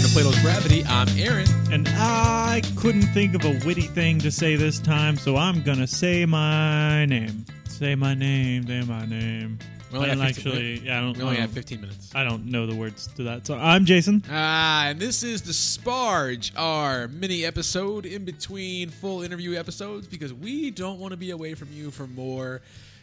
welcome to Plato's Gravity. I'm Aaron. And I couldn't think of a witty thing to say this time, so I'm gonna say my name. Say my name. Say my name. We only I don't have 15 actually. Yeah, I don't. We only I have don't- 15 minutes. I don't know the words to that. So I'm Jason. Ah, and this is the Sparge, our mini episode in between full interview episodes because we don't want to be away from you for more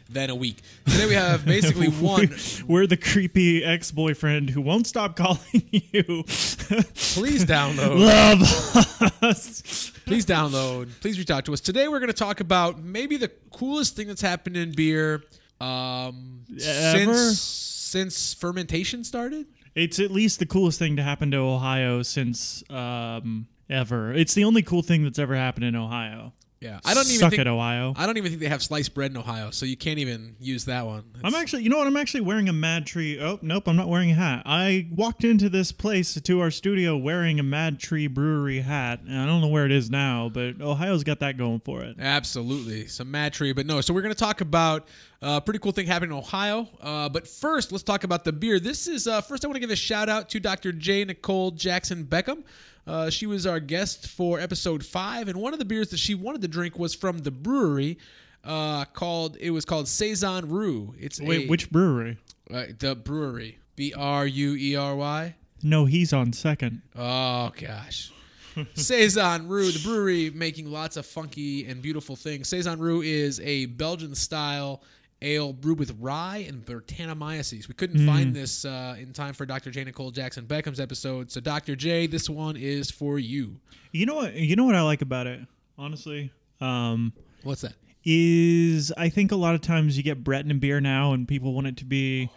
than a week. Today we have basically one. We're the creepy ex-boyfriend who won't stop calling you. Please download. Love us. Please download. Please reach out to us. Today we're going to talk about maybe the coolest thing that's happened in beer um, Ever? since since fermentation started. It's at least the coolest thing to happen to Ohio since um, ever. It's the only cool thing that's ever happened in Ohio. Yeah, I don't even Suck think it, Ohio. I don't even think they have sliced bread in Ohio, so you can't even use that one. I'm actually, you know what? I'm actually wearing a MadTree. Oh, nope, I'm not wearing a hat. I walked into this place to our studio wearing a MadTree Brewery hat, and I don't know where it is now, but Ohio's got that going for it. Absolutely. Some MadTree, but no. So we're going to talk about a pretty cool thing happening in Ohio. Uh, but first, let's talk about the beer. This is, uh, first, I want to give a shout out to Dr. J. Nikol Jackson-Beckham. Uh, she was our guest for episode five, and one of the beers that she wanted to drink was from the brewery uh, called, it was called Saison Rue. It's Wait, a- which brewery? Uh, the Bruery. B R U E R Y. No, he's on second. Oh gosh. Saison Rue, the Bruery making lots of funky and beautiful things. Saison Rue is a Belgian style ale brewed with rye and Brettanomyces. We couldn't find this uh, in time for Dr. J. Nikol Jackson-Beckham's episode. So Dr. J, this one is for you. You know what? You know what I like about it, honestly. Um, What's that? is I think a lot of times you get Breton and beer now, and people want it to be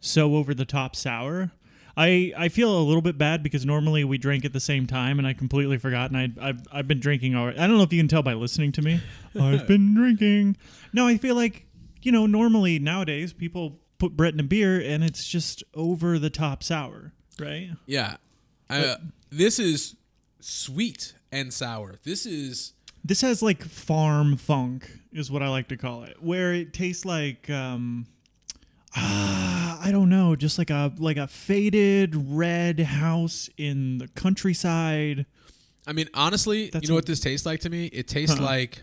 so over the top sour. I, I feel a little bit bad because normally we drink at the same time, and I completely forgot. And I, I've, I've been drinking already. I don't know if you can tell by listening to me. I've been drinking. No, I feel like, you know, normally nowadays people put Breton beer, and it's just over the top sour, right? Yeah. Uh, this is sweet and sour. This is This has like farm funk, is what I like to call it, where it tastes like um, ah, I don't know, just like a like a faded red house in the countryside. I mean, honestly, That's you know what- what this tastes like to me? It tastes Huh. like,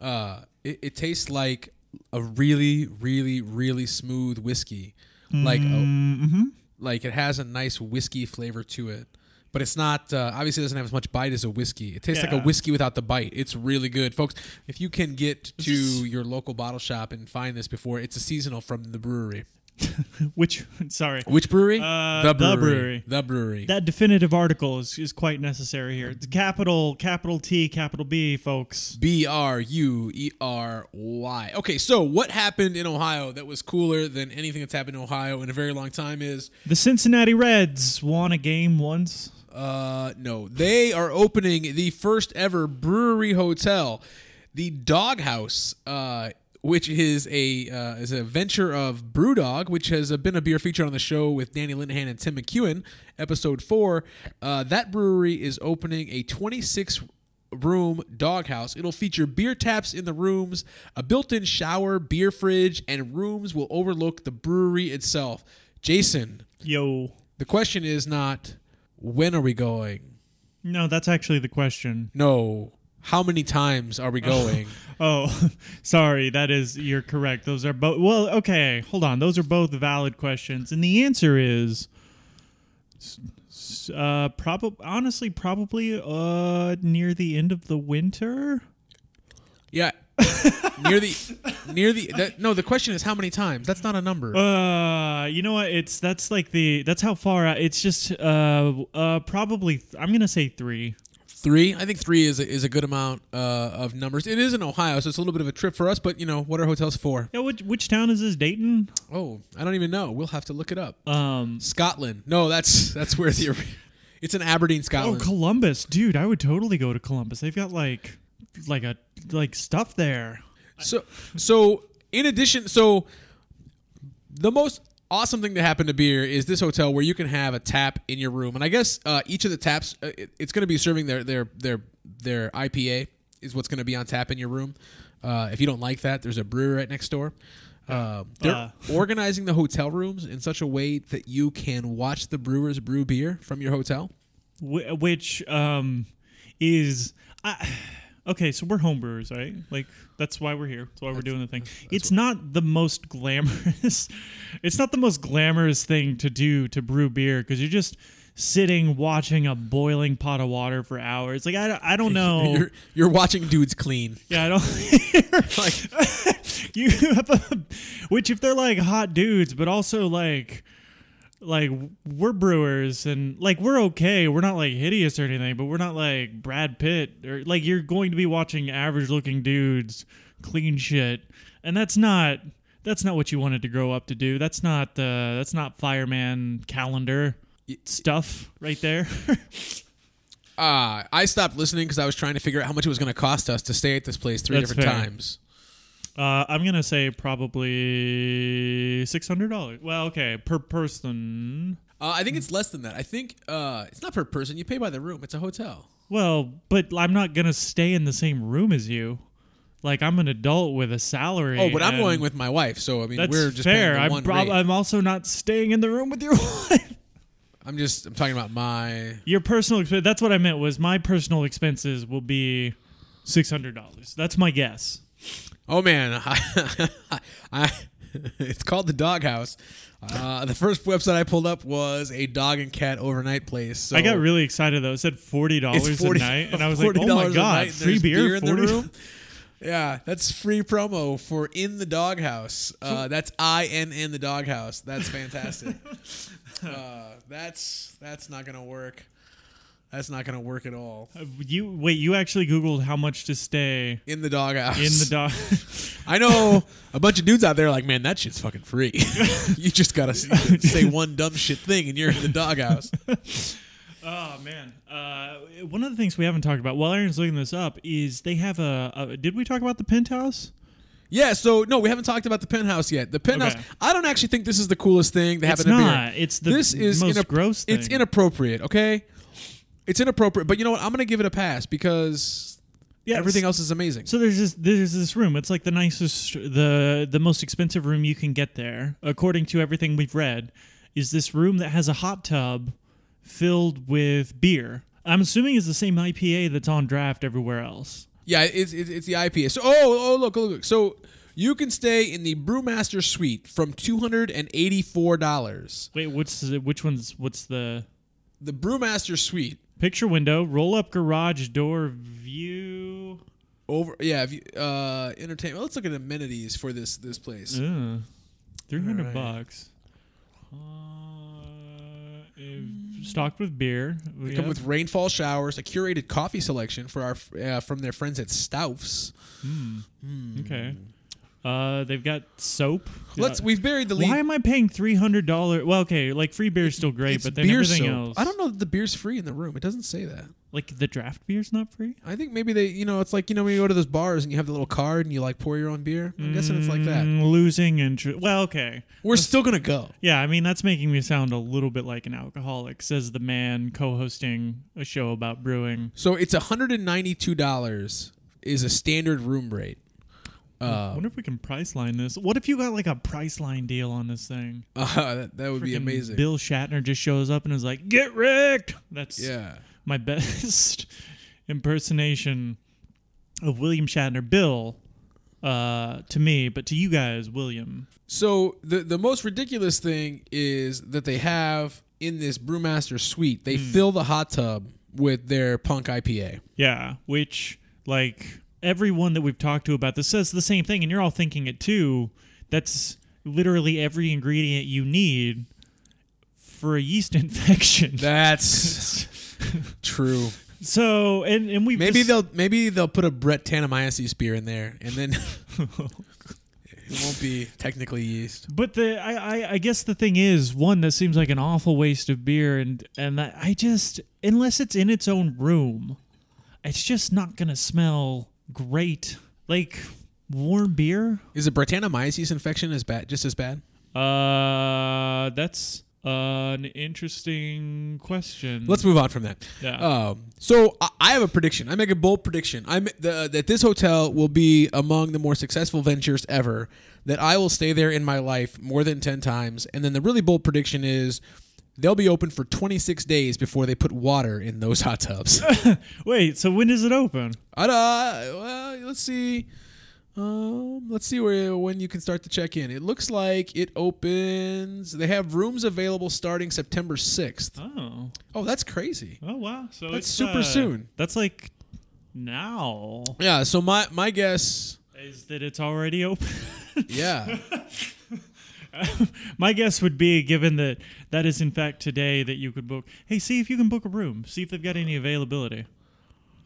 uh, it, it tastes like a really, really, really smooth whiskey. Like, a, Mm-hmm. like it has a nice whiskey flavor to it, but it's not. Uh, obviously, it doesn't have as much bite as a whiskey. It tastes like a whiskey without the bite. It's really good, folks. If you can get to your local bottle shop and find this before, it's a seasonal from the Bruery. Which, sorry, Which brewery? Uh, the Bruery. The Bruery. that definitive article is, is quite necessary here. It's capital capital T capital B, folks. B R U E R Y. Okay, so what happened in Ohio that was cooler than anything that's happened in Ohio in a very long time is The Cincinnati Reds won a game once. uh no, they are opening the first ever brewery hotel, the Doghouse, uh which is a uh, is a venture of BrewDog, which has uh, been a beer featured on the show with Danny Linehan and Tim McEwen, episode four. Uh, that brewery is opening a 26 room doghouse. It'll feature beer taps in the rooms, a built-in shower, beer fridge, and rooms will overlook the brewery itself. Jason, Yo. the question is not when are we going? No, that's actually the question. No, how many times are we going? Oh, sorry. That is you're correct. Those are both. Well, okay. Hold on. Those are both valid questions, and the answer is, uh, probably honestly, probably uh near the end of the winter. yeah. near the near the that, no the question is how many times that's not a number Uh, you know what? It's that's like the that's how far out. It's just uh uh probably th- I'm gonna say three. Three i think three is a, is a good amount uh, of numbers it is in ohio so it's a little bit of a trip for us but you know what are hotels for Yeah. Which which town is this? Dayton. oh i don't even know we'll have to look it up Um. Scotland. No, that's that's where the it's in Aberdeen, Scotland. Oh, Columbus, dude! I would totally go to Columbus. They've got like like a like stuff there. so so in addition, so the most awesome thing to happen to beer is this hotel where you can have a tap in your room, and I guess uh, each of the taps uh, it, it's going to be serving their their their their IPA is what's going to be on tap in your room. Uh, if you don't like that, there's a brewery right next door. Uh, they're Uh. organizing the hotel rooms in such a way that you can watch the brewers brew beer from your hotel. Wh- which um is I, okay so we're homebrewers right? Like that's why we're here. That's why we're doing the thing. it's not the most glamorous it's not the most glamorous thing to do to brew beer because you're just sitting watching a boiling pot of water for hours. Like i, don't- I don't know. You're, you're watching dudes clean. yeah i don't Like, you have a which if they're like hot dudes but also like like we're brewers and like we're okay we're not like hideous or anything but we're not like brad pitt or like you're going to be watching average looking dudes clean shit and that's not that's not what you wanted to grow up to do that's not uh that's not fireman calendar stuff right there uh, I stopped listening because I was trying to figure out how much it was going to cost us to stay at this place three That's different fair. times. Uh i'm gonna say probably $600 well okay per person Uh, I think it's less than that. I think uh, it's not per person. You pay by the room. It's a hotel. Well, but I'm not gonna stay in the same room as you. Like I'm an adult with a salary. Oh, but I'm going with my wife, so I mean, That's we're just fair. paying the I'm prob-. I'm also not staying in the room with your wife. I'm just I'm talking about my. Your personal expense. That's what I meant. Was my personal expenses will be six hundred dollars. That's my guess. Oh man, I, it's called the Doghouse. Uh, the first website I pulled up was a dog and cat overnight place. So I got really excited though. It said forty dollars a night, and I was like, "Oh my god, free there's beer, in 40 the room." Yeah, that's free promo for in the doghouse. Uh, that's I N in the doghouse. That's fantastic. uh, that's that's not gonna work. That's not gonna work at all. You wait. You actually googled how much to stay In the doghouse. in the dog. I know a bunch of dudes out there are like, man, that shit's fucking free. you just gotta say one dumb shit thing, and you're in the doghouse. Oh man! Uh, one of the things we haven't talked about while Aaron's looking this up is they have a. a did we talk about the penthouse? Yeah, so no, we haven't talked about the penthouse yet. The penthouse. Okay. I don't actually think this is the coolest thing that It's happened to not. It's the this is most gross thing. It's inappropriate. Okay, it's inappropriate. But you know what? I'm gonna give it a pass because Yeah, everything else is amazing. So there's this there's this room. It's like the nicest, the the most expensive room you can get there, according to everything we've read. Is this room that has a hot tub filled with beer? I'm assuming it's the same IPA that's on draft everywhere else. Yeah, it's it's, it's the IPA. So oh oh look look look. So you can stay in the Brewmaster Suite from two hundred and eighty four dollars. Wait, what's the, which one's what's the The Brewmaster Suite picture window? Roll up garage door view. over yeah if you, uh entertainment. Let's look at amenities for this this place. Ugh. Three hundred Alright. bucks. Uh, stocked with beer. They We come with rainfall showers, a curated coffee selection for our uh, from their friends at Stauf's. okay. Uh, they've got soap. Let's Uh, we've buried the lead. Why am I paying three hundred dollars? Well, okay, like free beer is still great, It's but then everything soap. else. I don't know that the beer's free in the room. It doesn't say that. Like the draft beer's not free. I think maybe they, you know, it's like you know when you go to those bars and you have the little card and you like pour your own beer. I'm guessing it's like that. Mm, Losing interest. Well, okay. We're still gonna go. Yeah, I mean that's making me sound a little bit like an alcoholic, says the man co-hosting a show about brewing. So it's 192 dollars is a standard room rate. I Uh, wonder if we can Priceline this. What if you got like a Priceline deal on this thing? uh, that, that would be amazing. Bill Shatner just shows up and is like, "Get wrecked." That's yeah. my best impersonation of William Shatner. Bill, uh, to me, but to you guys, William. So the the most ridiculous thing is that they have in this brewmaster suite, they fill the hot tub with their punk IPA. Yeah, which like everyone that we've talked to about this says the same thing, and you're all thinking it too. That's literally every ingredient you need for a yeast infection. That's true. so, and and we Maybe they'll maybe they'll put a Brett Tanamiasis beer in there, and then it won't be technically yeast. But the I, I I guess the thing is one that seems like an awful waste of beer, and and I I just unless it's in its own room, it's just not gonna smell great. Like warm beer. Is a Brettanomyces infection as bad? Just as bad? Uh, that's Uh, an interesting question. Let's move on from that. Yeah. Um, so I, I have a prediction. I make a bold prediction. I'm the, that this hotel will be among the more successful ventures ever. That I will stay there in my life more than ten times. And then the really bold prediction is they'll be open for 26 days before they put water in those hot tubs. Wait, so when is it open? I don't, uh, well, let's see. Um, let's see where when you can start to check in. It looks like it opens. They have rooms available starting September 6th. Oh, Oh, that's crazy. oh wow. So That's it's, super uh, soon. That's like now. Yeah, so my my guess, Is that it's already open? yeah. My guess would be, given that that is in fact today, that you could book. Hey, see if you can book a room. See if they've got any availability.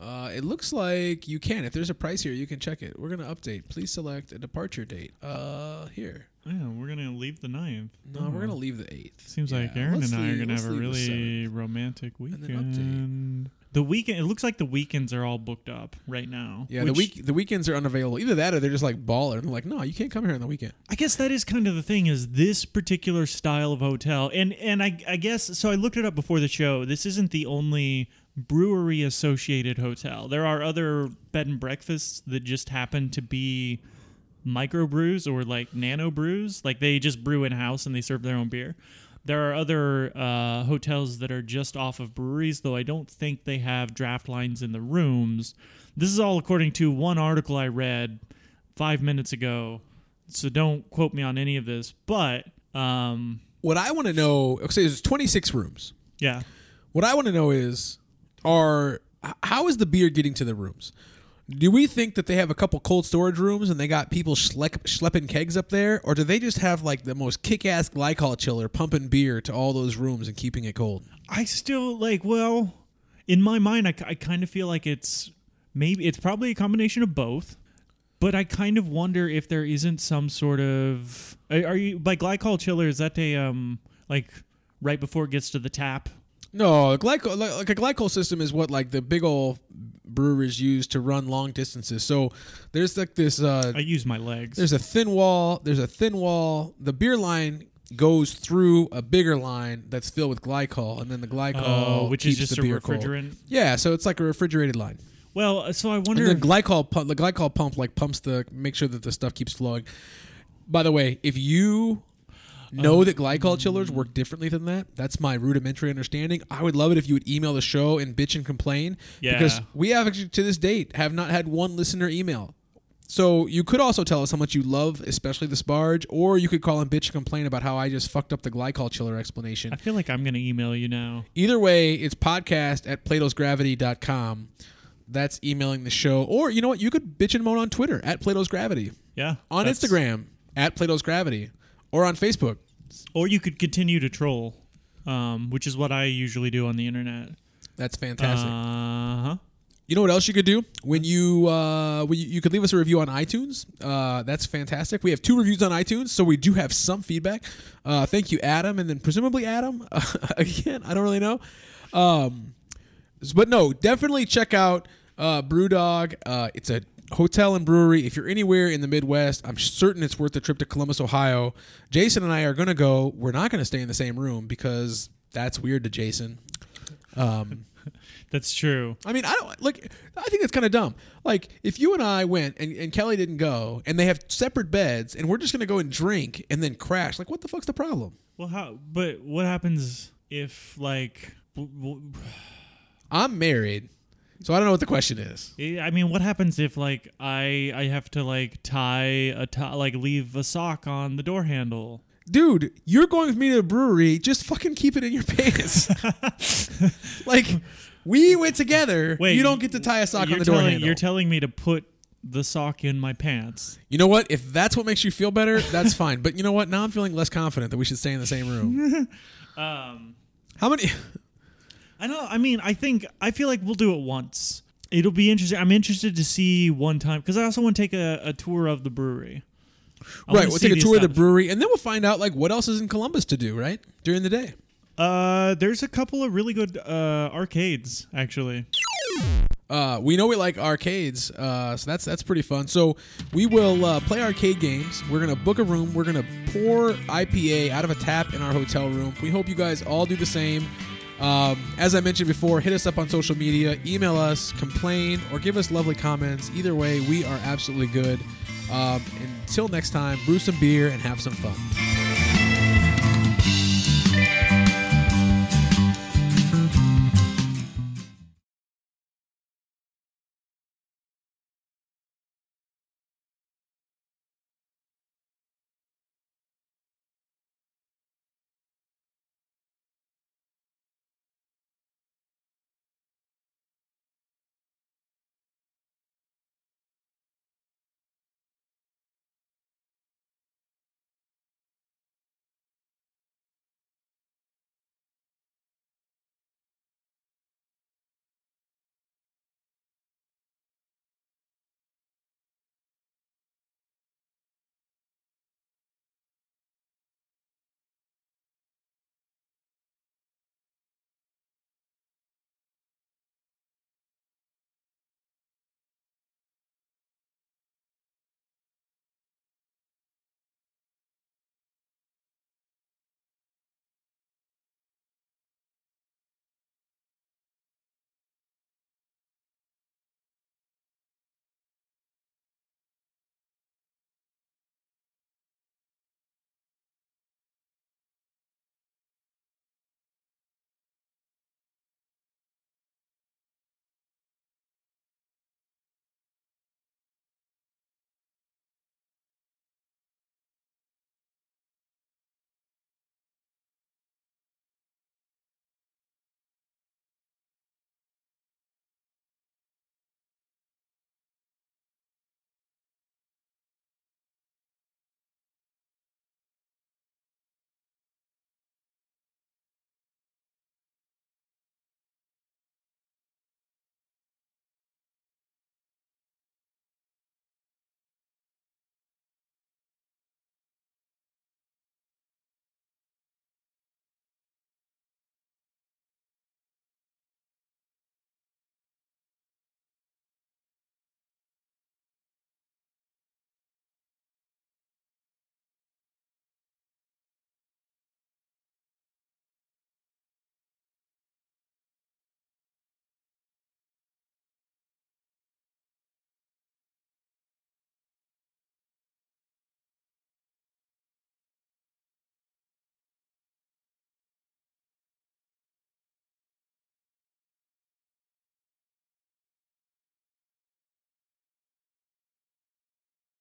Uh, it looks like you can. If there's a price here, you can check it. We're gonna update. Please select a departure date. Uh, here. Yeah, we're gonna leave the ninth. No, we're gonna leave the eighth. Seems Yeah, like Aaron let's and I are leave- gonna let's have a leave the really seventh. romantic then update. weekend. The weekend. It looks like the weekends are all booked up right now. Yeah, the week the weekends are unavailable. Either that or they're just like baller. And they're like, no, you can't come here on the weekend. I guess that is kind of the thing is this particular style of hotel, and and I I guess so. I looked it up before the show. This isn't the only brewery associated hotel. There are other bed and breakfasts that just happen to be microbrews or like nano brews. Like they just brew in house and they serve their own beer. There are other uh, hotels that are just off of breweries, though I don't think they have draft lines in the rooms. This is all according to one article I read five minutes ago. So don't quote me on any of this. But um, What I want to know, okay, there's 26 rooms. yeah, What I want to know is, are how is the beer getting to the rooms? Do we think that they have a couple cold storage rooms and they got people schlepp, schlepping kegs up there, or do they just have like the most kick-ass glycol chiller pumping beer to all those rooms and keeping it cold? I still like. Well, in my mind, I, I kind of feel like it's maybe it's probably a combination of both. But I kind of wonder if there isn't some sort of are are you by glycol chiller? Is that a um like right before it gets to the tap? No, a glycol like like a glycol system is what like the big old brewers use to run long distances. So there's like this uh, I use my legs. There's a thin wall. There's a thin wall. The beer line goes through a bigger line that's filled with glycol, and then the glycol, Oh, which is just the a beer cold. refrigerant. Yeah, so it's like a refrigerated line. Well, so I wonder. And the glycol pump, the glycol pump, like pumps the make sure that the stuff keeps flowing. By the way, if you know that um, glycol chillers work differently than that, that's my rudimentary understanding. I would love it if you would email the show and bitch and complain yeah. because we have actually to this date have not had one listener email. So you could also tell us how much you love, especially the Sparge, or you could call and bitch and complain about how I just fucked up the glycol chiller explanation. I feel like I'm gonna email you now. Either way, it's podcast at platosgravity.com. That's emailing the show. Or you know what? You could bitch and moan on Twitter at Plato's Gravity, Yeah. on Instagram at Plato's Gravity, or on Facebook. Or you could continue to troll, um, which is what I usually do on the internet. That's fantastic. Uh huh. you know what else you could do when you uh, when you, you could leave us a review on iTunes. Uh, that's fantastic. We have two reviews on iTunes, so we do have some feedback. Uh, thank you, Adam, and then presumably Adam again. I don't really know, um, but no, definitely check out uh, BrewDog. Uh, it's a hotel and brewery. If you're anywhere in the Midwest, I'm certain it's worth the trip to Columbus, Ohio. Jason and I are going to go. We're not going to stay in the same room because that's weird to Jason. Um, That's true. I mean, I don't like. I think that's kind of dumb. Like, if you and I went and, and Kelly didn't go, and they have separate beds, and we're just gonna go and drink and then crash. Like, what the fuck's the problem? Well, how? But what happens if like? w- w- I'm married, so I don't know what the question is. I mean, what happens if like I I have to like tie a tie, like leave a sock on the door handle? Dude, you're going with me to the brewery. Just fucking keep it in your pants. like, we went together. Wait, you don't get to tie a sock on the door handle. You're telling me to put the sock in my pants. you know what? If that's what makes you feel better, that's fine. But you know what? Now I'm feeling less confident that we should stay in the same room. Um, How many? I know. I mean, I think I feel like we'll do it once. It'll be interesting. I'm interested to see one time because I also want to take a, a tour of the brewery. I right, we'll take a tour of the brewery, and then we'll find out like what else is in Columbus to do. Right during the day. Uh, there's a couple of really good uh, arcades actually. Uh, we know we like arcades, uh, so that's that's pretty fun. So we will uh, play arcade games. We're gonna book a room. We're gonna pour IPA out of a tap in our hotel room. We hope you guys all do the same. Um, as I mentioned before, hit us up on social media, email us, complain, or give us lovely comments. Either way, we are absolutely good. Um, until next time, brew some beer and have some fun.